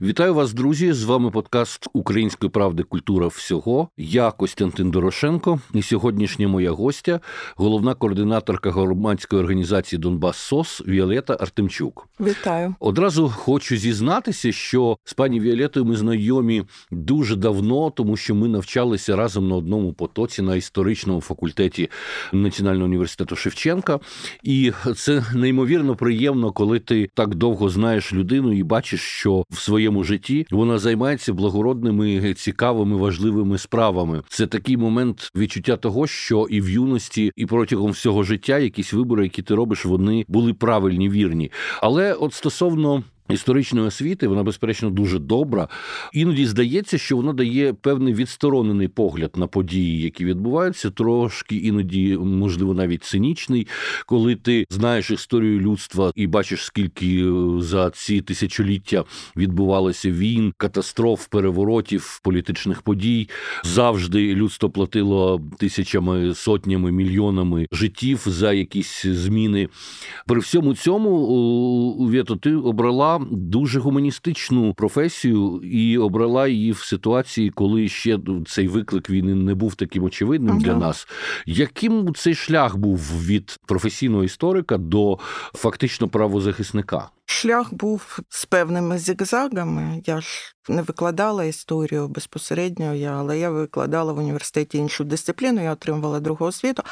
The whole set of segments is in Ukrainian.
Вітаю вас, друзі! З вами подкаст Української правди Культура всього. Я Костянтин Дорошенко, і сьогоднішня моя гостя, головна координаторка громадської організації Донбас Сос Віолета Артемчук. Вітаю одразу. Хочу зізнатися, що з пані Віолетою ми знайомі дуже давно, тому що ми навчалися разом на одному потоці на історичному факультеті Національного університету Шевченка, і це неймовірно приємно, коли ти так довго знаєш людину і бачиш, що в своїй своєму житті вона займається благородними, цікавими, важливими справами. Це такий момент відчуття того, що і в юності, і протягом всього життя якісь вибори, які ти робиш, вони були правильні, вірні. Але от стосовно історичної освіти, вона безперечно дуже добра. Іноді здається, що вона дає певний відсторонений погляд на події, які відбуваються, трошки іноді, можливо, навіть цинічний, коли ти знаєш історію людства і бачиш, скільки е, за ці тисячоліття відбувалося війн, катастроф, переворотів, політичних подій. Завжди людство платило тисячами, сотнями, мільйонами життів за якісь зміни. При всьому цьому Вєто, ти обрала дуже гуманістичну професію і обрала її в ситуації, коли ще цей виклик війни не був таким очевидним ага. для нас. Яким цей шлях був від професійного історика до фактично правозахисника? Шлях був з певними зігзагами. Я ж не викладала історію безпосередньо, я, але я викладала в університеті іншу дисципліну, я отримувала другу освіту.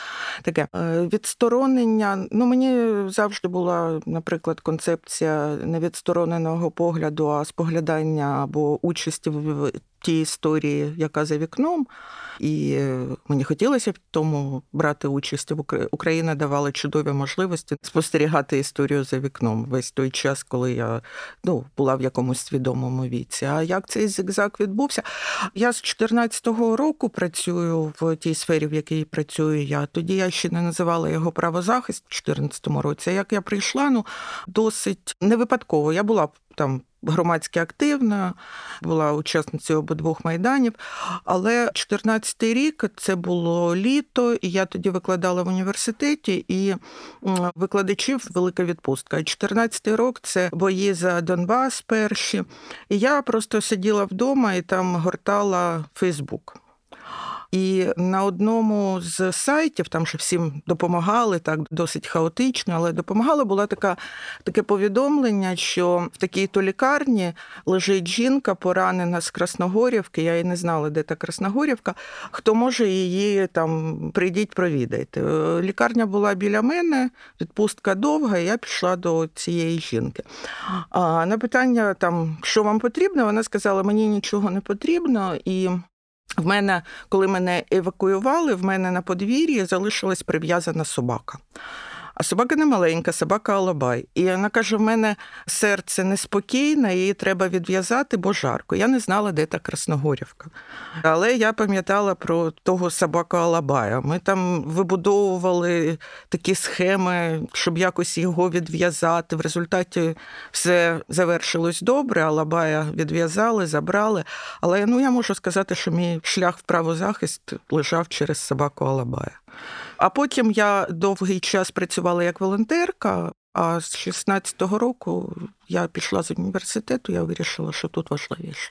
Таке е, відсторонення. Ну, мені завжди була, наприклад, концепція невідстороненого погляду, а споглядання або участі в тій історії, яка за вікном. І е, мені хотілося в тому брати участь. Україна давала чудові можливості спостерігати історію за вікном весь той час, коли я ну, була в якомусь свідомому віці. А як цей зигзаг відбувся? Я з 14-го року працюю в тій сфері, в якій працюю я. Тоді я ще не називала його правозахист в 14-му році. Як я прийшла, ну досить не випадково. Я була там громадськи активна, була учасницею обидвох майданів. Але 14-й рік це було літо, і я тоді викладала в університеті, і викладачів велика відпустка. 14-й рік це бої за Донбас перші. І я просто сиділа вдома і там гортала Фейсбук. І на одному з сайтів, там ще всім допомагали, так досить хаотично, але допомагала була така таке повідомлення, що в такій то лікарні лежить жінка, поранена з Красногорівки. Я і не знала, де та Красногорівка. Хто може її там прийдіть, провідайте. Лікарня була біля мене, відпустка довга, і я пішла до цієї жінки. А на питання, там, що вам потрібно, вона сказала, мені нічого не потрібно. і в мене, коли мене евакуювали, в мене на подвір'ї залишилась прив'язана собака. А собака не маленька, собака Алабай. І вона каже: в мене серце неспокійне, її треба відв'язати, бо жарко. Я не знала, де та Красногорівка. Але я пам'ятала про того собака Алабая. Ми там вибудовували такі схеми, щоб якось його відв'язати. В результаті все завершилось добре. Алабая відв'язали, забрали. Але ну я можу сказати, що мій шлях в правозахист лежав через собаку Алабая. А потім я довгий час працювала як волонтерка. А з 16-го року я пішла з університету, я вирішила, що тут важливіше.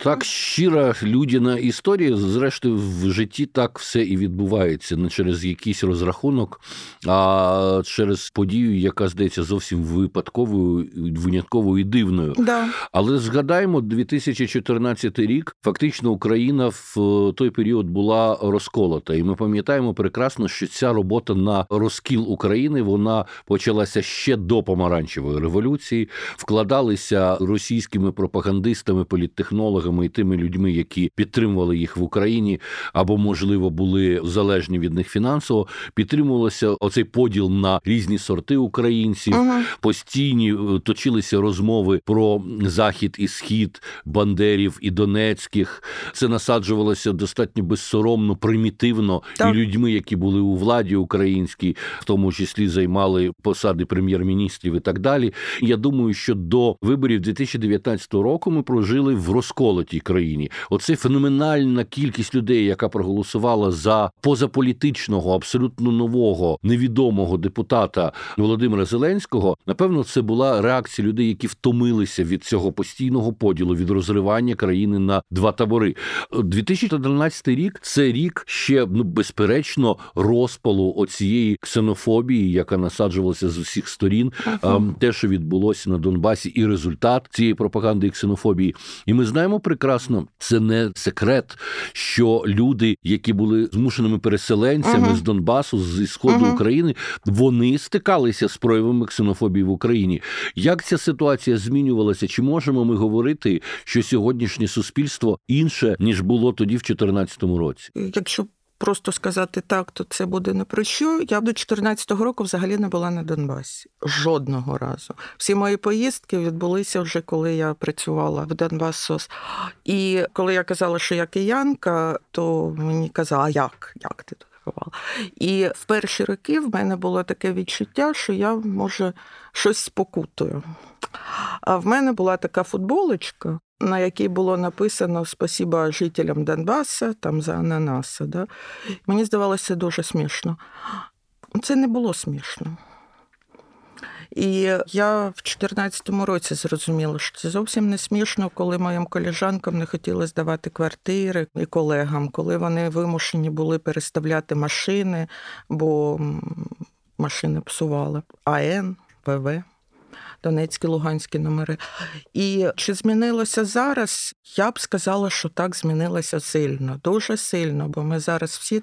Так щира людяна історія, зрештою, в житті так все і відбувається не через якийсь розрахунок, а через подію, яка здається зовсім випадковою, винятковою і дивною. Да. Але згадаємо, 2014 рік фактично Україна в той період була розколота, і ми пам'ятаємо прекрасно, що ця робота на розкіл України вона почалася ще до помаранчевої революції, вкладалися російськими пропагандистами, політтехнологами психологами і тими людьми, які підтримували їх в Україні, або, можливо, були залежні від них фінансово, підтримувалося оцей поділ на різні сорти українців. Ага. Постійні е, точилися розмови про захід і схід бандерів і донецьких. Це насаджувалося достатньо безсоромно, примітивно так. і людьми, які були у владі українській, в тому числі займали посади прем'єр-міністрів і так далі. Я думаю, що до виборів 2019 року ми прожили в розкол тій країні. Оце феноменальна кількість людей, яка проголосувала за позаполітичного, абсолютно нового невідомого депутата Володимира Зеленського. Напевно, це була реакція людей, які втомилися від цього постійного поділу, від розривання країни на два табори. 2013 рік це рік ще ну безперечно розпалу оцієї ксенофобії, яка насаджувалася з усіх сторін. Uh-huh. Те, що відбулося на Донбасі, і результат цієї пропаганди і ксенофобії. І ми знаємо прекрасно, це не секрет, що люди, які були змушеними переселенцями uh-huh. з Донбасу, зі сходу uh-huh. України, вони стикалися з проявами ксенофобії в Україні. Як ця ситуація змінювалася? Чи можемо ми говорити, що сьогоднішнє суспільство інше ніж було тоді в 2014 році? Якщо Просто сказати так, то це буде не про що. Я до 2014 року взагалі не була на Донбасі. Жодного разу. Всі мої поїздки відбулися вже коли я працювала в Донбас-СОС. І коли я казала, що я киянка, то мені казали, а як? Як ти тут бувала? І в перші роки в мене було таке відчуття, що я може щось спокутую. А в мене була така футболочка, на якій було написано Спасіба жителям Донбаса там за ананаса. Да? Мені здавалося дуже смішно. Це не було смішно. І я в 2014 році зрозуміла, що це зовсім не смішно, коли моїм коліжанкам не хотіли здавати квартири і колегам, коли вони вимушені були переставляти машини, бо машини псували АН, ПВ. Донецькі, Луганські номери. І чи змінилося зараз? Я б сказала, що так змінилося сильно, дуже сильно, бо ми зараз всі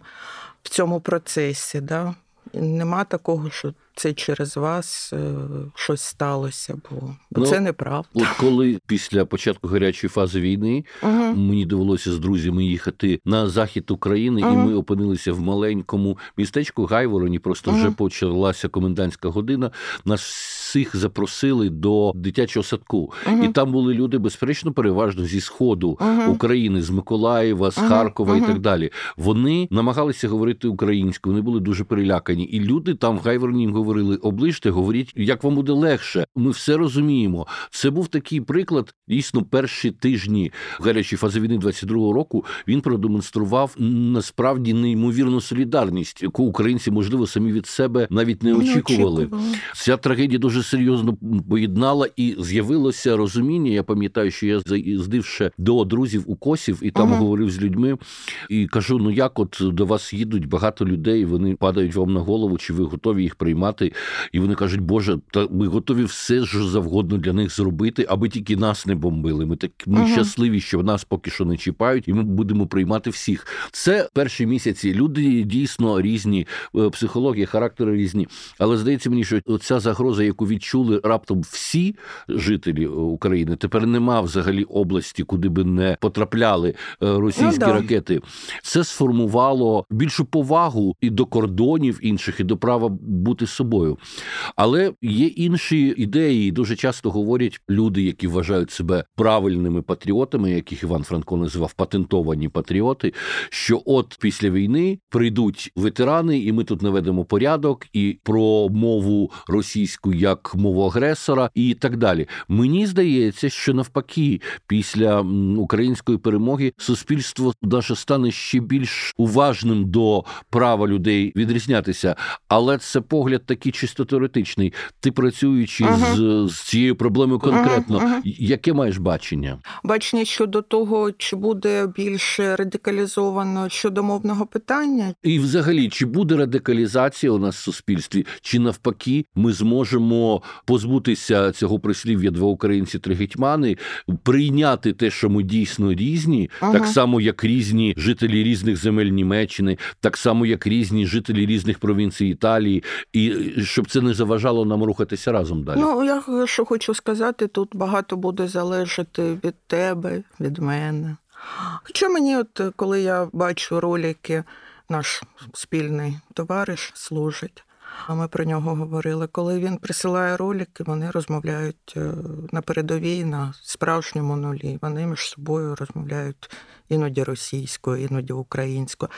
в цьому процесі. Да? Нема такого, що це через вас е, щось сталося, бо ну, це неправда. От коли після початку гарячої фази війни uh мені довелося з друзями їхати на захід України, uh і ми опинилися в маленькому містечку Гайвороні. Просто uh вже почалася комендантська година. Нас всіх запросили до дитячого садку, і там були люди, безперечно, переважно зі сходу України, з Миколаєва, з Харкова і так далі. Вони намагалися говорити українською, вони були дуже перелякані, і люди там в Гайвороні їм говорили: оближте, говоріть, як вам буде легше. Ми все розуміємо. Це був такий приклад. Дійсно, перші тижні гарячої фази війни 22-го року він продемонстрував насправді неймовірну солідарність, яку українці можливо самі від себе навіть не очікували. Ця трагедія дуже серйозно поєднала і з'явилося розуміння. Я пам'ятаю, що я заїздив ще до друзів у Косів і там ага. говорив з людьми і кажу: ну як от до вас їдуть багато людей, вони падають вам на голову, чи ви готові їх приймати? І вони кажуть, Боже, та ми готові все що завгодно для них зробити, аби тільки нас не бомбили. Ми так ми ага. щасливі, що нас поки що не чіпають, і ми будемо приймати всіх. Це перші місяці. Люди дійсно різні, е, психологія, характери різні. Але здається мені, що ця загроза, яку відчули раптом всі жителі України, тепер нема взагалі області, куди би не потрапляли е, російські ну, да. ракети. Це сформувало більшу повагу і до кордонів інших, і до права бути собою. Але є інші ідеї, і дуже часто говорять люди, які вважають себе правильними патріотами, яких Іван Франко називав патентовані патріоти. Що от після війни прийдуть ветерани, і ми тут наведемо порядок і про мову російську як мову агресора, і так далі. Мені здається, що навпаки, після української перемоги суспільство даже стане ще більш уважним до права людей відрізнятися, але це погляд такий чисто теоретичний. Ти працюючи ага. з, з цією проблемою конкретно, ага, ага. яке маєш бачення? Бачення щодо того, чи буде більш радикалізовано щодо мовного питання, і взагалі чи буде радикалізація у нас в суспільстві, чи навпаки, ми зможемо позбутися цього прислів'я два українці три гетьмани, прийняти те, що ми дійсно різні, так само як різні жителі різних земель Німеччини, так само як різні жителі різних провінцій Італії, і щоб це не заважало нам рухатися разом далі. Ну я що хочу сказати, тут багато буде залежати від тебе, від мене. Хоча мені, от коли я бачу ролики, наш спільний товариш служить. А ми про нього говорили. Коли він присилає ролики, вони розмовляють е, на передовій на справжньому нулі. Вони між собою розмовляють іноді російською, іноді українською.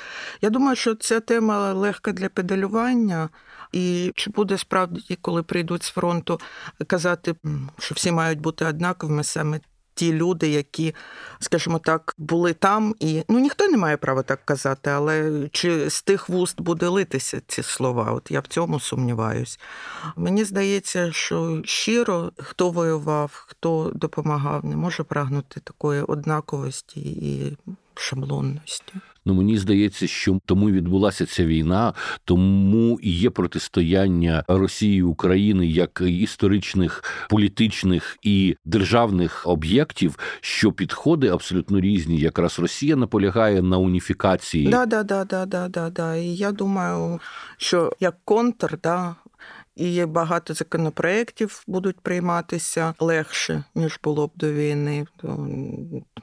Я думаю, що ця тема легка для педалювання. І чи буде справді, коли прийдуть з фронту, казати, що всі мають бути однаковими, саме ті люди, які, скажімо так, були там, і ну ніхто не має права так казати, але чи з тих вуст буде литися ці слова? От я в цьому сумніваюсь. Мені здається, що щиро хто воював, хто допомагав, не може прагнути такої однаковості і шаблонності. Ну мені здається, що тому відбулася ця війна, тому і є протистояння Росії і України як історичних, політичних і державних об'єктів, що підходи абсолютно різні. Якраз Росія наполягає на уніфікації. Да, да, да, да, да, да, да. І я думаю, що як контр, да, і багато законопроєктів будуть прийматися легше, ніж було б до війни. То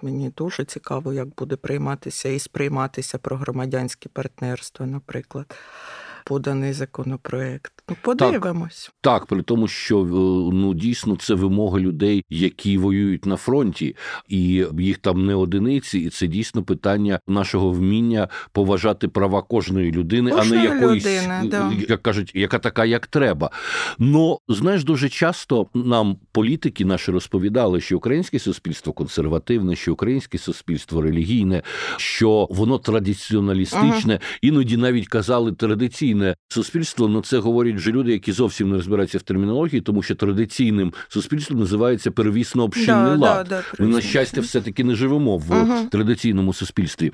мені дуже цікаво, як буде прийматися і сприйматися про громадянське партнерство, наприклад поданий законопроект. Ну, подивимось. Так, так, при тому, що е, ну дійсно це вимоги людей, які воюють на фронті, і їх там не одиниці, і це дійсно питання нашого вміння поважати права кожної людини, Кожної а не якоїсь, людини, да. як кажуть, яка така, як треба. Ну знаєш, дуже часто нам політики наші розповідали, що українське суспільство консервативне, що українське суспільство релігійне, що воно традиціоналістичне, ага. іноді навіть казали традиційне традиційне суспільство, ну це говорять вже люди, які зовсім не розбираються в термінології, тому що традиційним суспільством називається первісно общинний да, лад. Да, Ми на щастя, все таки не живемо в uh традиційному суспільстві.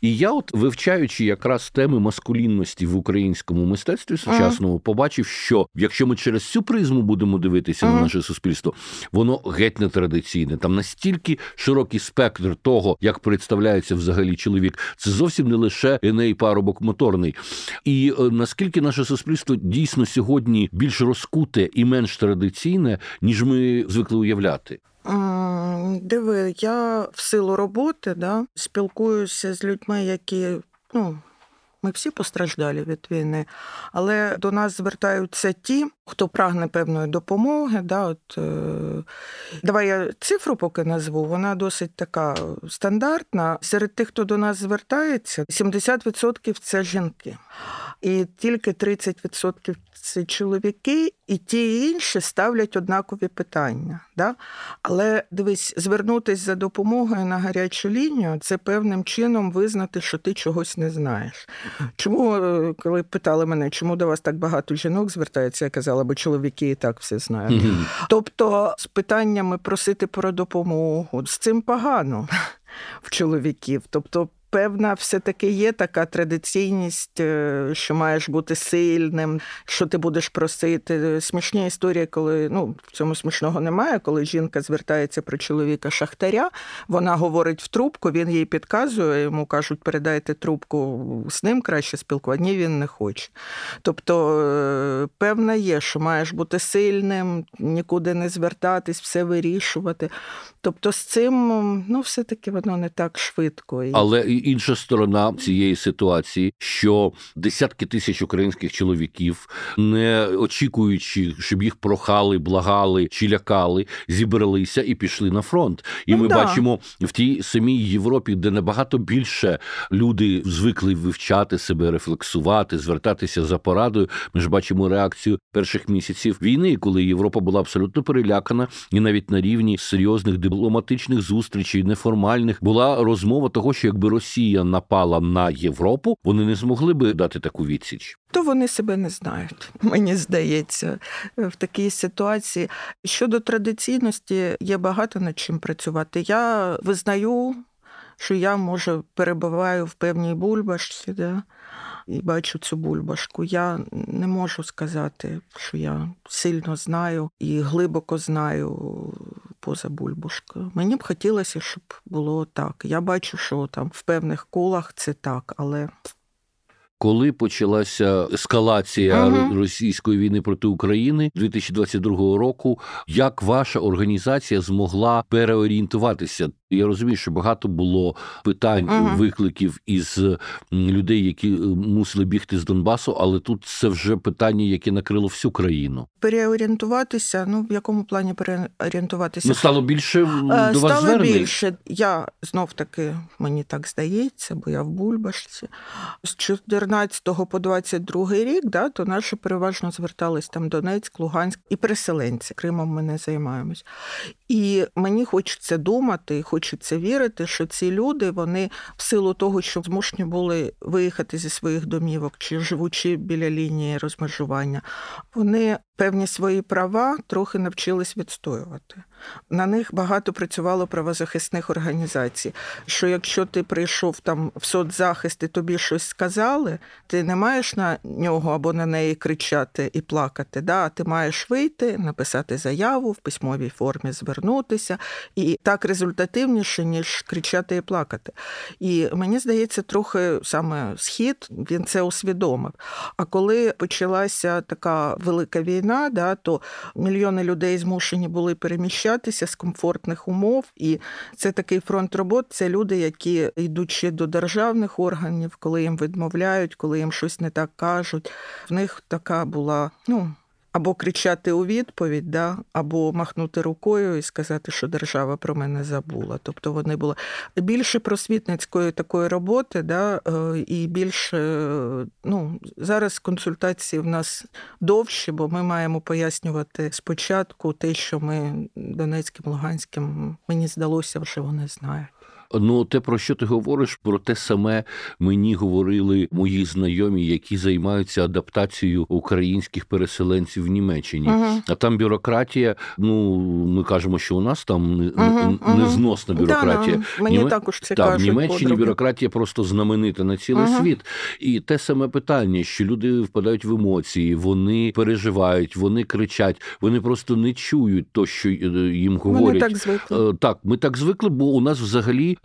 І я, от вивчаючи якраз теми маскулінності в українському мистецтві сучасному, uh побачив, що якщо ми через цю призму будемо дивитися uh на наше суспільство, воно геть не традиційне. Там настільки широкий спектр того, як представляється взагалі чоловік, це зовсім не лише еней парубок моторний. І е, наскільки наше суспільство дійсно сьогодні більш розкуте і менш традиційне, ніж ми звикли уявляти? Диви, я в силу роботи да, спілкуюся з людьми, які ну. Ми всі постраждалі від війни, але до нас звертаються ті, хто прагне певної допомоги. Да, от, е, Давай я цифру поки назву, вона досить така стандартна. Серед тих, хто до нас звертається, 70% це жінки і тільки 30% це чоловіки, і ті і інші ставлять однакові питання. Да? Але дивись, звернутися за допомогою на гарячу лінію це певним чином визнати, що ти чогось не знаєш. Чому, е, коли питали мене, чому до вас так багато жінок звертається, я казала, бо чоловіки і так все знають. Mm-hmm. Тобто з питаннями просити про допомогу з цим погано в чоловіків. Тобто певна, все-таки є така традиційність, е, що маєш бути сильним, що ти будеш просити. Смішні історії, коли ну в цьому смішного немає, коли жінка звертається про чоловіка шахтаря, вона говорить в трубку, він їй підказує, йому кажуть, передайте трубку з ним краще спілкувати. Ні, він не хоче. Тобто, е, певна є, що маєш бути сильним, нікуди не звертатись, все вирішувати. Тобто, з цим ну, все-таки воно не так швидко. Але інша сторона цієї ситуації, що десятки тисяч українських чоловіків, не очікуючи, щоб їх прохали, благали чи лякали, зібралися і пішли на фронт. І ну, ми да. бачимо в тій самій Європі, де набагато більше люди звикли вивчати себе, рефлексувати, звертатися за порадою. Ми ж бачимо реакцію перших місяців війни, коли Європа була абсолютно перелякана, і навіть на рівні серйозних дипломатичних зустрічей, неформальних була розмова того, що якби Росія. Напала на Європу, вони не змогли би дати таку відсіч. То вони себе не знають, мені здається, в такій ситуації. Щодо традиційності, є багато над чим працювати. Я визнаю, що я може перебуваю в певній бульбашці. Да? І бачу цю бульбашку. Я не можу сказати, що я сильно знаю і глибоко знаю поза бульбашкою. Мені б хотілося, щоб було так. Я бачу, що там в певних колах це так, але. Коли почалася ескалація uh російської війни проти України 2022 року, як ваша організація змогла переорієнтуватися? Я розумію, що багато було питань, Мгм. викликів із людей, які е, мусили бігти з Донбасу, але тут це вже питання, яке накрило всю країну. Переорієнтуватися, ну в якому плані переорієнтуватися? Ну стало більше Е, до вас звернень. більше. Я знов таки, мені так здається, бо я в Бульбашці. З 14 по 22 рік, да, то наші переважно звертались там Донецьк, Луганськ і переселенці. Кримом ми не займаємось. І мені хочеться думати, і хочеться вірити, що ці люди, вони в силу того, що змушені були виїхати зі своїх домівок чи живучи біля лінії розмежування, вони певні свої права трохи навчились відстоювати. На них багато працювало правозахисних організацій. Що якщо ти прийшов там в соцзахист і тобі щось сказали, ти не маєш на нього або на неї кричати і плакати. Да? Ти маєш вийти, написати заяву в письмовій формі, звернутися, і так результативніше, ніж кричати і плакати. І мені здається, трохи саме схід він це усвідомив. А коли почалася така велика війна, да, то мільйони людей змушені були переміщатися з комфортних умов. І це такий фронт робот. Це люди, які йдучи до державних органів, коли їм відмовляють, коли їм щось не так кажуть. В них така була, ну. Або кричати у відповідь, да, або махнути рукою і сказати, що держава про мене забула. Тобто вони були більше просвітницької такої роботи, да, е, і більше ну, зараз консультації в нас довші, бо ми маємо пояснювати спочатку те, що ми Донецьким, Луганським, мені здалося, вже вони знають. Ну, те, про що ти говориш, про те саме мені говорили мої знайомі, які займаються адаптацією українських переселенців в Німеччині. Угу. А там бюрократія. Ну ми кажемо, що у нас там мгм. незносна бюрократія. Да, мені Німе- також це Так, в. Німеччині подруги. бюрократія просто знаменита на цілий Ага. світ. І те саме питання, що люди впадають в емоції, вони переживають, вони кричать, вони просто не чують то, що е, їм Вони говорять. так звикли. Е, Так, ми так звикли, бо у нас взагалі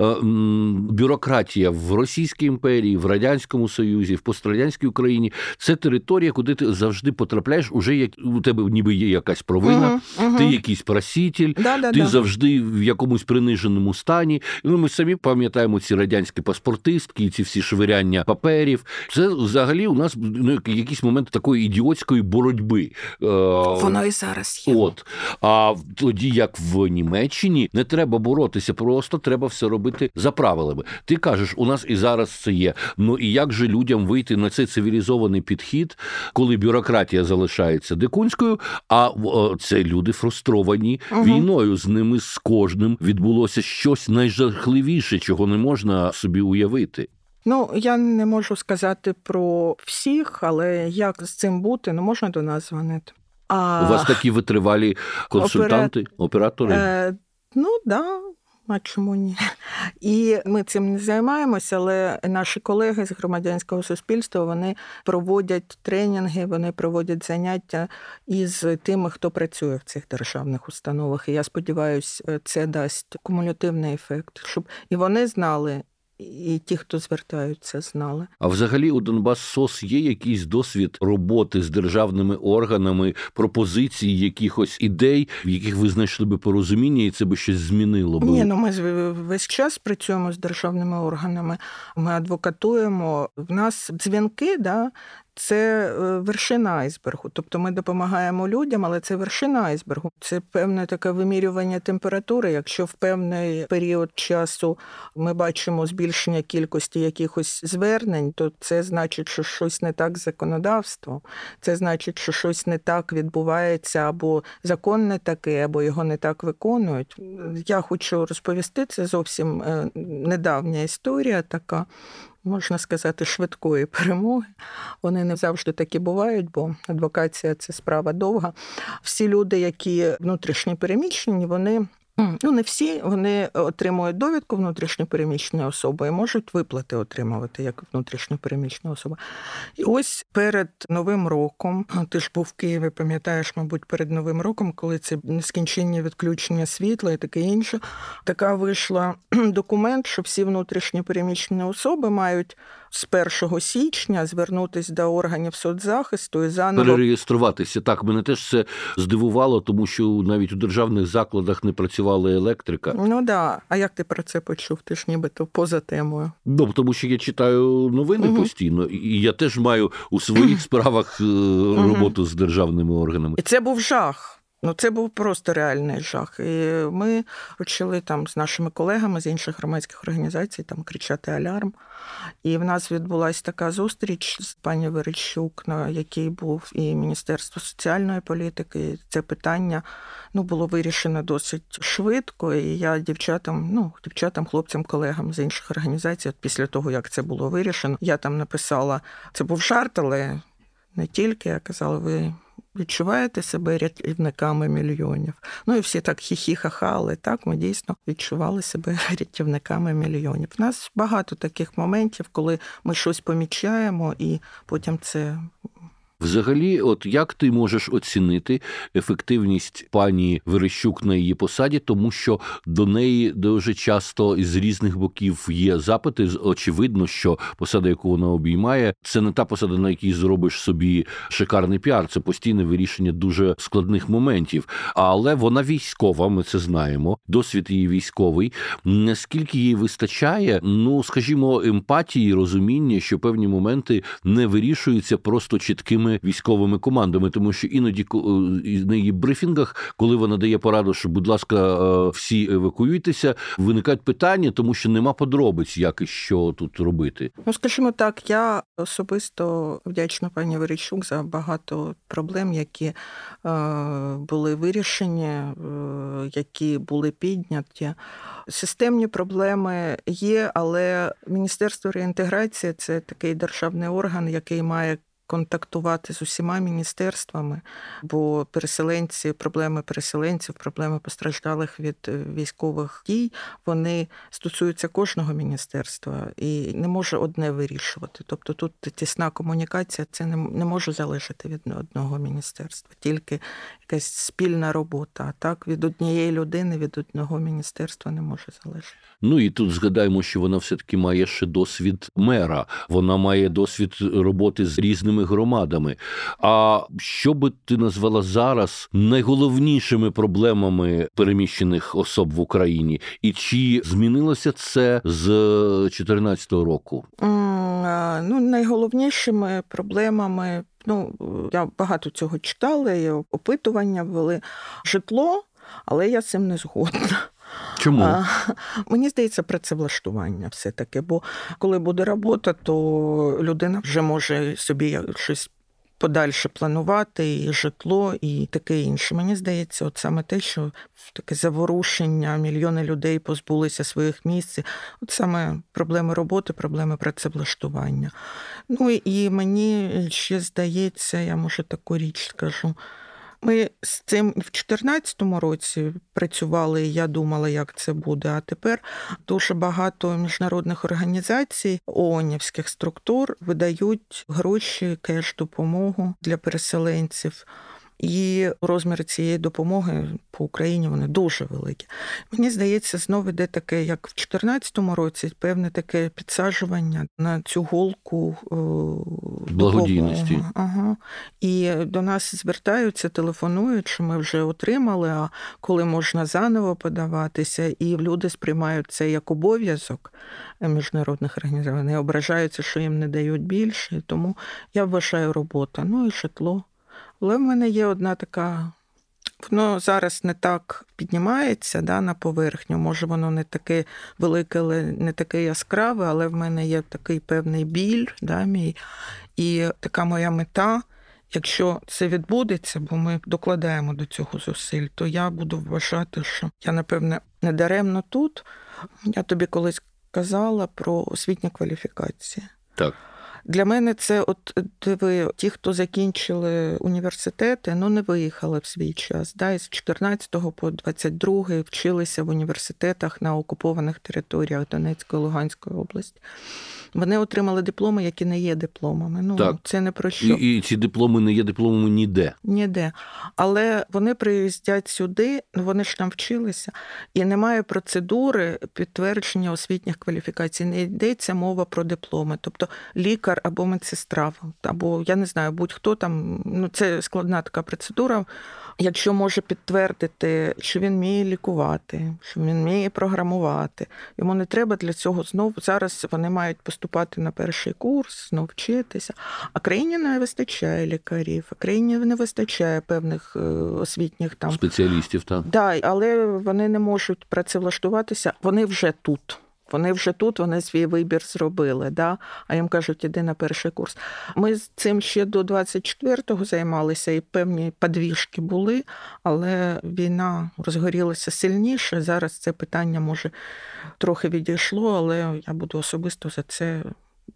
бюрократія в Російській імперії, в Радянському Союзі, в пострадянській Україні це територія, куди ти завжди потрапляєш, уже як у тебе ніби є якась провина, Мгм, мгм. ти якийсь проситель. да, да, Ти да. завжди в якомусь приниженому стані. Ну, ми самі пам'ятаємо ці радянські паспортистки, ці всі швиряння паперів. Це взагалі у нас ну, якийсь момент такої ідіотської боротьби. Е, Воно і зараз є. От а тоді, як в Німеччині, не треба боротися, просто треба все робити за правилами. Ти кажеш, у нас і зараз це є. Ну і як же людям вийти на цей цивілізований підхід, коли бюрократія залишається дикунською, а це люди фрустровані Мгм. війною. З ними з кожним відбулося щось найжахливіше, чого не можна собі уявити. Ну, я не можу сказати про всіх, але як з цим бути, ну можна до нас дзвонити. А, У вас такі витривалі консультанти, оператори. Е, ну, да. А чому ні? І ми цим не займаємося, але наші колеги з громадянського суспільства вони проводять тренінги, вони проводять заняття із тими, хто працює в цих державних установах. І я сподіваюся, це дасть кумулятивний ефект, щоб і вони знали, і ті, хто звертаються, знали. А взагалі у Донбас СОС є якийсь досвід роботи з державними органами, пропозиції якихось ідей, в яких ви знайшли би порозуміння, і це би щось змінило би. Ні, ну ми весь час працюємо з державними органами. Ми адвокатуємо. В нас дзвінки, да, це е, вершина айсбергу. Тобто ми допомагаємо людям, але це вершина айсбергу. Це певне таке вимірювання температури. Якщо в певний період часу ми бачимо збільшення кількості якихось звернень, то це значить, що щось не так з законодавством. Це значить, що щось не так відбувається, або закон не такий, або його не так виконують. Я хочу розповісти, це зовсім е, недавня історія така. Можна сказати, швидкої перемоги. Вони не завжди такі бувають, бо адвокація це справа довга. Всі люди, які внутрішні переміщені, вони. Ну, не всі вони отримують довідку внутрішньопереміщені особи і можуть виплати отримувати як внутрішньопереміщена особа. І ось перед Новим роком, ти ж був в Києві, пам'ятаєш, мабуть, перед Новим роком, коли це нескінченні відключення світла і таке інше, така вийшла документ, що всі внутрішньопереміщені особи мають з 1 січня звернутися до органів соцзахисту і заново перереєструватися. Так, мене теж це здивувало, тому що навіть у державних закладах не працювала електрика. Ну да. А як ти про це почув? Ти ж нібито поза темою. Ну, тому що я читаю новини Мгм. постійно, і я теж маю у своїх справах е, роботу з державними органами. І це був жах. Ну, це був просто реальний жах. І ми почали там з нашими колегами з інших громадських організацій там кричати алярм. І в нас відбулася така зустріч з пані Верещук, на якій був і Міністерство соціальної політики. І це питання ну, було вирішено досить швидко. І я дівчатам, ну, дівчатам, хлопцям, колегам з інших організацій, от після того, як це було вирішено, я там написала: це був жарт, але не тільки. Я казала, ви відчуваєте себе рятівниками мільйонів. Ну і всі так хі-хі-ха-ха, але так ми дійсно відчували себе рятівниками мільйонів. У нас багато таких моментів, коли ми щось помічаємо, і потім це Взагалі, от як ти можеш оцінити ефективність пані Верещук на її посаді, тому що до неї дуже часто із різних боків є запити. Очевидно, що посада, яку вона обіймає, це не та посада, на якій зробиш собі шикарний піар. Це постійне вирішення дуже складних моментів. Але вона військова, ми це знаємо. Досвід її військовий. Наскільки їй вистачає, ну скажімо, емпатії, розуміння, що певні моменти не вирішуються просто чіткими військовими командами, тому що іноді е, на її брифінгах, коли вона дає пораду, що, будь ласка, е, всі евакуюйтеся, виникають питання, тому що нема подробиць, як і що тут робити. Ну, скажімо так, я особисто вдячна пані Верещук за багато проблем, які е, були вирішені, які були підняті. Системні проблеми є, але Міністерство реінтеграції це такий державний орган, який має контактувати з усіма міністерствами, бо переселенці, проблеми переселенців, проблеми постраждалих від е, військових дій, вони стосуються кожного міністерства і не може одне вирішувати. Тобто тут тісна комунікація, це не, не може залежати від одного міністерства, тільки якась спільна робота. А так від однієї людини, від одного міністерства не може залежати. Ну і тут згадаємо, що вона все таки має ще досвід мера. Вона має досвід роботи з різними громадами. А що би ти назвала зараз найголовнішими проблемами переміщених особ в Україні? І чи змінилося це з 2014 року? Ну, найголовнішими проблемами, ну, я багато цього читала, і опитування вели житло, але я з цим не згодна. Чому? А, мені здається, працевлаштування все-таки, бо коли буде робота, то людина вже може собі щось подальше планувати, і житло, і таке інше. Мені здається, от саме те, що таке заворушення, мільйони людей позбулися своїх місць, от саме проблеми роботи, проблеми працевлаштування. Ну і мені ще здається, я може таку річ скажу. Ми з цим в 2014 році працювали, і я думала, як це буде. А тепер дуже багато міжнародних організацій, ООНівських структур видають гроші, кеш допомогу для переселенців. І розміри цієї допомоги по Україні вони дуже великі. Мені здається, знову йде таке, як в 2014 році, певне таке підсаджування на цю голку е, Благодійності. допомоги. Ага. І до нас звертаються, телефонують, що ми вже отримали, а коли можна заново подаватися, і люди сприймають це як обов'язок міжнародних організацій. Вони ображаються, що їм не дають більше. Тому я вважаю робота. Ну і житло. Але в мене є одна така. Воно зараз не так піднімається да, на поверхню. Може, воно не таке велике, але не таке яскраве, але в мене є такий певний біль, да, мій. І така моя мета. Якщо це відбудеться, бо ми докладаємо до цього зусиль, то я буду вважати, що я, напевне, не даремно тут. Я тобі колись казала про освітні кваліфікації. Так. Для мене це, от диви, ті, хто закінчили університети, ну не виїхали в свій час. Да, Із 14 по 22 вчилися в університетах на окупованих територіях Донецької Луганської області. Вони отримали дипломи, які не є дипломами. Ну так. це не про що. І, і ці дипломи не є дипломами ніде. Ніде. Але вони приїздять сюди, ну, вони ж там вчилися, і немає процедури підтвердження освітніх кваліфікацій. Не йдеться мова про дипломи. Тобто лікар або медсестра, або я не знаю, будь-хто там. Ну це складна така процедура якщо може підтвердити, що він вміє лікувати, що він вміє програмувати, йому не треба для цього знову зараз вони мають поступати на перший курс, знову вчитися. А країні не вистачає лікарів, а країні не вистачає певних е, освітніх там спеціалістів. Так. Да, але вони не можуть працевлаштуватися, вони вже тут. Вони вже тут, вони свій вибір зробили, да? а їм кажуть, іди на перший курс. Ми з цим ще до 24-го займалися, і певні подвіжки були, але війна розгорілася сильніше. Зараз це питання може трохи відійшло, але я буду особисто за це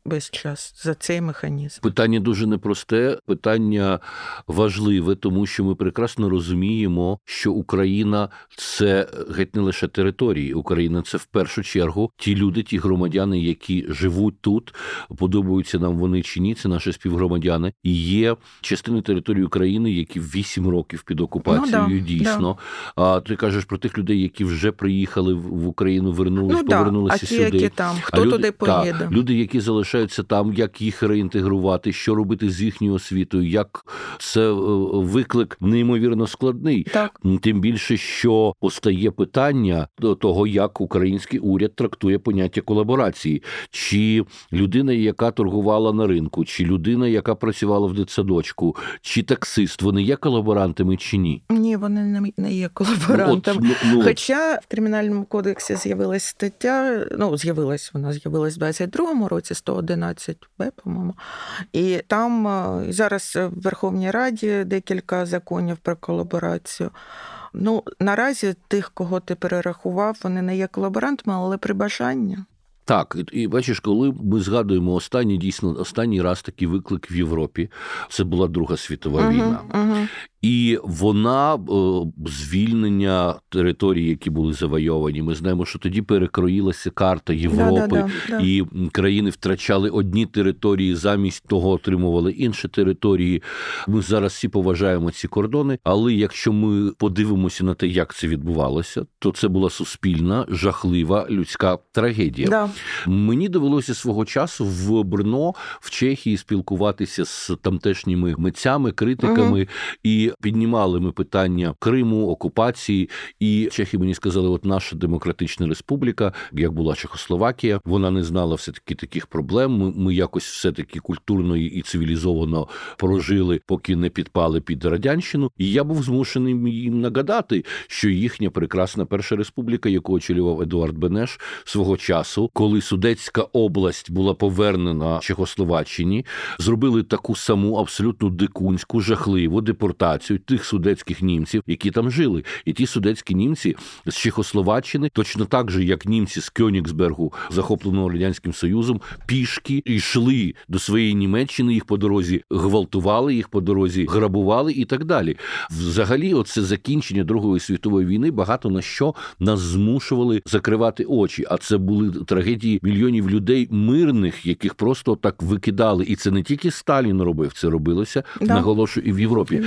весь час за цей механізм. Питання дуже непросте, питання важливе, тому що ми прекрасно розуміємо, що Україна це геть не лише території. Україна це в першу чергу ті люди, ті громадяни, які живуть тут, подобаються нам вони чи ні. Це наші співгромадяни, і є частини території України, які вісім років під окупацією ну, да, дійсно. Да. А ти кажеш про тих людей, які вже приїхали в Україну, вернулись, ну, повернулися да. а ті, сюди. Які там хто а туди люди, поїде? Та, люди, які залишилися залишаються там, як їх реінтегрувати, що робити з їхньою освітою, як це е, виклик неймовірно складний. Так. Тим більше, що постає питання до того, як український уряд трактує поняття колаборації, чи людина, яка торгувала на ринку, чи людина, яка працювала в дитсадочку, чи таксист, вони є колаборантами чи ні? Ні, вони не є колаборантами. Ну, от, ну, ну... Хоча в кримінальному кодексі з'явилась стаття, ну з'явилась вона з'явилась в 22-му році 111Б, по-моєму. І там е, зараз в Верховній Раді декілька законів про колаборацію. Ну, наразі тих, кого ти перерахував, вони не є колаборантами, але при бажанні. Так, і бачиш, коли ми згадуємо останній дійсно останній раз такий виклик в Європі, це була Друга світова uh-huh, війна. Uh-huh. І вона звільнення територій, які були завойовані. Ми знаємо, що тоді перекроїлася карта Європи, да, да, да, і країни втрачали одні території, замість того отримували інші території. Ми зараз всі поважаємо ці кордони. Але якщо ми подивимося на те, як це відбувалося, то це була суспільна, жахлива людська трагедія. Да. Мені довелося свого часу в Брно в Чехії спілкуватися з тамтешніми митцями, критиками угу. і піднімали ми питання Криму, окупації, і чехи мені сказали, от наша демократична республіка, як була Чехословакія, вона не знала все таки таких проблем. Ми, ми якось все таки культурно і цивілізовано прожили, поки не підпали під радянщину. І я був змушений їм нагадати, що їхня прекрасна перша республіка, яку очолював Едуард Бенеш свого часу, коли Судецька область була повернена Чехословаччині, зробили таку саму абсолютно дикунську жахливу депортацію окупацію тих судецьких німців, які там жили. І ті судецькі німці з Чехословаччини, точно так же, як німці з Кьонігсбергу, захопленого радянським союзом, пішки йшли до своєї Німеччини. Їх по дорозі гвалтували, їх по дорозі грабували і так далі. Взагалі, оце закінчення Другої світової війни багато на що нас змушували закривати очі. А це були трагедії мільйонів людей мирних, яких просто так викидали. І це не тільки Сталін робив, це робилося да. наголошую і в Європі.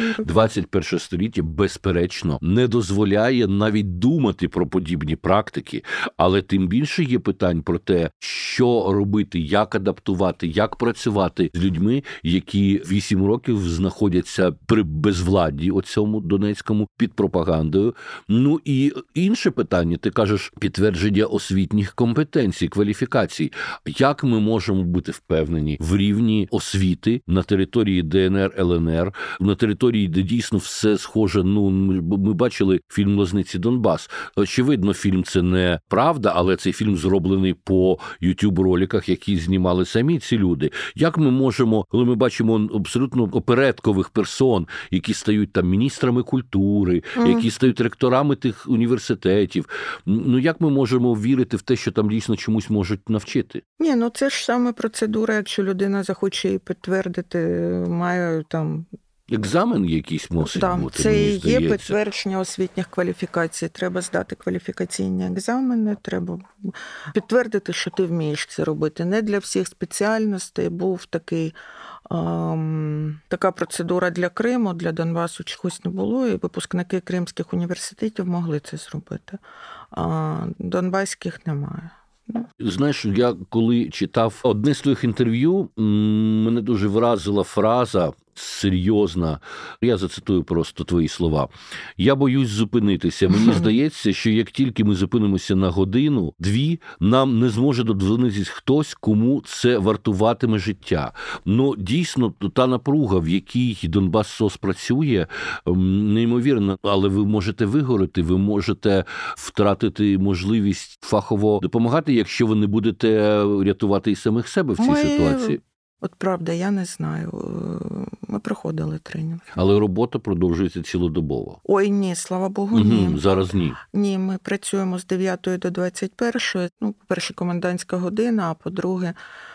21 століття, безперечно, не дозволяє навіть думати про подібні практики, але тим більше є питань про те, що робити, як адаптувати, як працювати з людьми, які 8 років знаходяться при безвладді оцьому Донецькому під пропагандою. Ну і інше питання, ти кажеш, підтвердження освітніх компетенцій, кваліфікацій. Як ми можемо бути впевнені в рівні освіти на території ДНР ЛНР, на території, де дійсно все схоже. Ну ми бачили фільм Лозниці Донбас. Очевидно, фільм це не правда, але цей фільм зроблений по youtube роліках які знімали самі ці люди. Як ми можемо, коли ми бачимо абсолютно опередкових персон, які стають там міністрами культури, mm. які стають ректорами тих університетів. Ну як ми можемо вірити в те, що там дійсно чомусь можуть навчити? Ні, ну це ж саме процедура. Якщо людина захоче її підтвердити, має там Екзамен якийсь мусить да, бути. Це мені є підтвердження освітніх кваліфікацій. Треба здати кваліфікаційні екзамени, треба підтвердити, що ти вмієш це робити. Не для всіх спеціальностей був такий. Um, така процедура для Криму, для Донбасу чогось не було, і випускники кримських університетів могли це зробити. А Донбаських немає. Ну. Знаєш, я коли читав одне з твоїх інтерв'ю, мене дуже вразила фраза серйозна. Я зацитую просто твої слова. Я боюсь зупинитися. Мені здається, що як тільки ми зупинимося на годину, дві, нам не зможе додзвонитись хтось, кому це вартуватиме життя. Ну дійсно, та напруга, в якій Донбас СОС працює, неймовірно, але ви можете вигорити, ви можете втратити можливість фахово допомагати, якщо ви не будете рятувати і самих себе в цій ми... ситуації. От правда, я не знаю. Ми проходили тренінг. Але робота продовжується цілодобово. Ой, ні, слава Богу, ні. Угу, зараз ні. Ні, ми працюємо з 9 до 21. Ну, по-перше, комендантська година, а по-друге,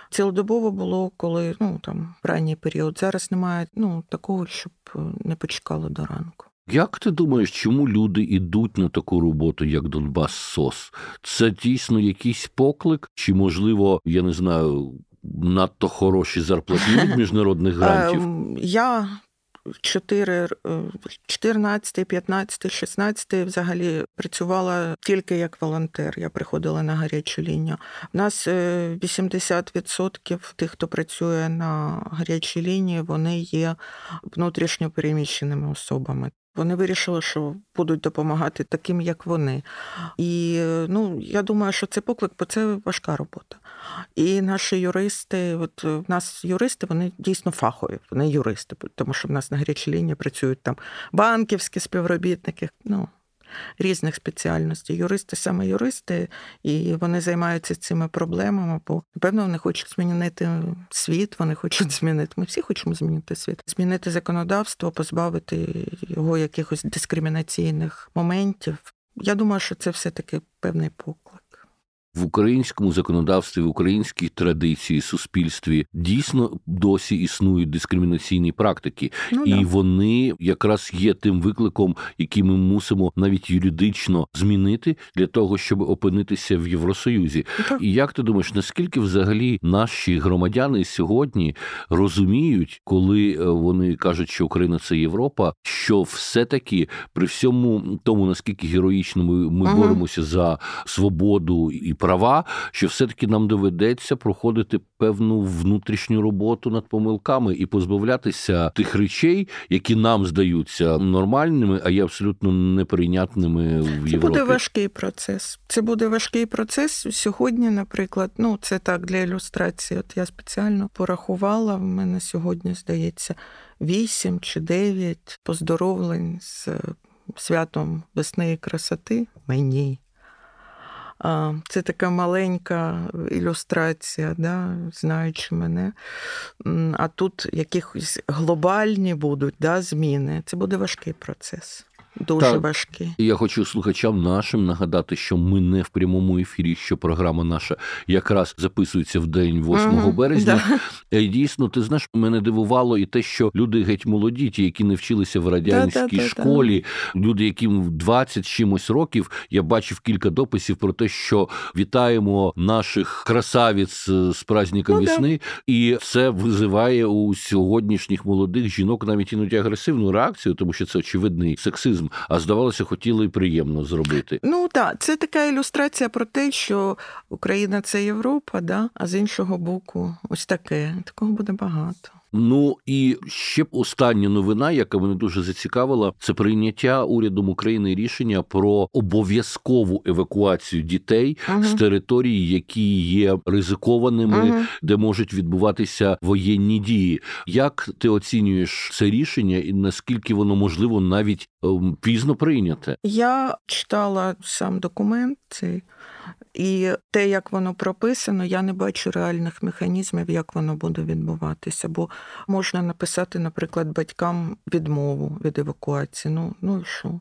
цілодобово було, коли ну там ранній період. Зараз немає ну, такого, щоб не почекало до ранку. Як ти думаєш, чому люди йдуть на таку роботу, як Донбас Сос? Це дійсно якийсь поклик? Чи, можливо, я не знаю, надто хороші зарплатні від міжнародних грантів? Ем, я 4, 14, 15, 16 взагалі працювала тільки як волонтер. Я приходила на гарячу лінію. У нас 80% е, тих, хто працює на гарячій лінії, вони є внутрішньо переміщеними особами. Вони вирішили, що будуть допомагати таким, як вони. І ну, я думаю, що це поклик, бо це важка робота. І наші юристи, от в нас юристи, вони дійсно фахові, вони юристи, тому що в нас на гарячій лінії працюють там банківські співробітники. ну, різних спеціальностей. Юристи саме юристи, і вони займаються цими проблемами, бо напевно вони хочуть змінити світ, вони хочуть змінити. Ми всі хочемо змінити світ, змінити законодавство, позбавити його якихось дискримінаційних моментів. Я думаю, що це все таки певний поклик в українському законодавстві, в українській традиції, суспільстві дійсно досі існують дискримінаційні практики, ну, і да. вони якраз є тим викликом, який ми мусимо навіть юридично змінити для того, щоб опинитися в Євросоюзі. Так. І як ти думаєш, наскільки взагалі наші громадяни сьогодні розуміють, коли е, вони кажуть, що Україна це Європа, що все-таки при всьому тому, наскільки героїчно ми, ми ага. боремося за свободу і права, що все-таки нам доведеться проходити певну внутрішню роботу над помилками і позбавлятися тих речей, які нам здаються нормальними, а є абсолютно неприйнятними в Європі. Це буде важкий процес. Це буде важкий процес сьогодні. Наприклад, ну це так для ілюстрації. От я спеціально порахувала. В мене сьогодні здається вісім чи дев'ять поздоровлень з святом весни і красоти мені. Це така маленька ілюстрація, да, знаючи мене. А тут якісь глобальні будуть да, зміни. Це буде важкий процес. Дуже так. важкі. Я хочу слухачам нашим нагадати, що ми не в прямому ефірі, що програма наша якраз записується в день 8 угу, березня. Да. Е, дійсно, ти знаєш, мене дивувало і те, що люди геть молоді, ті, які не вчилися в радянській да, да, школі, люди, яким 20 чимось років, я бачив кілька дописів про те, що вітаємо наших красавіць з праздником ну, весни, і це визиває у сьогоднішніх молодих жінок навіть іноді агресивну реакцію, тому що це очевидний сексизм а здавалося, хотіли і приємно зробити. Ну так, це така ілюстрація про те, що Україна це Європа, да? а з іншого боку, ось таке. Такого буде багато. Ну і ще остання новина, яка мене дуже зацікавила, це прийняття урядом України рішення про обов'язкову евакуацію дітей Мгм. з територій, які є ризикованими, Мгм. де можуть відбуватися воєнні дії. Як ти оцінюєш це рішення, і наскільки воно можливо навіть ем, пізно прийняте? Я читала сам документ цей, і те, як воно прописано, я не бачу реальних механізмів, як воно буде відбуватися. Бо можна написати, наприклад, батькам відмову від евакуації. Ну, ну і що?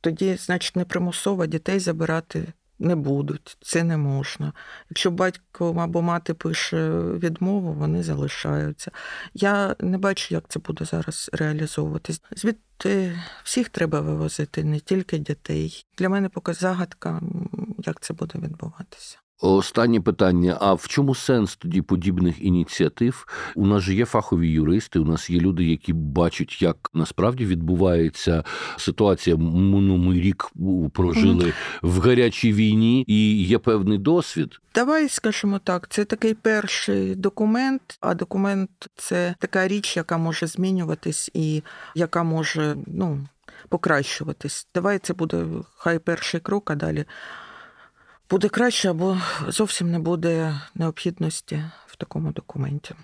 Тоді, значить, непримусово дітей забирати не будуть. Це не можна. Якщо батько або мати пише відмову, вони залишаються. Я не бачу, як це буде зараз реалізовуватись. Звідти всіх треба вивозити, не тільки дітей. Для мене поки загадка, як це буде відбуватися. Останнє питання: а в чому сенс тоді подібних ініціатив? У нас же є фахові юристи, у нас є люди, які бачать, як насправді відбувається ситуація. Ну, ми рік прожили в гарячій війні, і є певний досвід. Давай скажемо так, це такий перший документ, а документ це така річ, яка може змінюватись і яка може ну, покращуватись. Давай це буде хай перший крок, а далі буде краще або зовсім не буде необхідності в такому документі.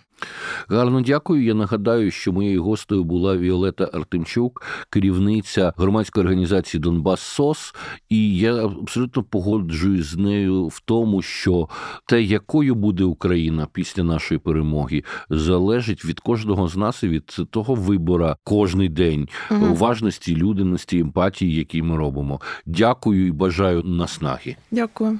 Гарно дякую. Я нагадаю, що моєю гостею була Віолета Артемчук, керівниця громадської організації Донбас СОС. І я абсолютно погоджуюсь з нею в тому, що те, якою буде Україна після нашої перемоги, залежить від кожного з нас і від того вибора кожний день, Мгм. уважності, людяності, емпатії, які ми робимо. Дякую і бажаю наснаги. Дякую.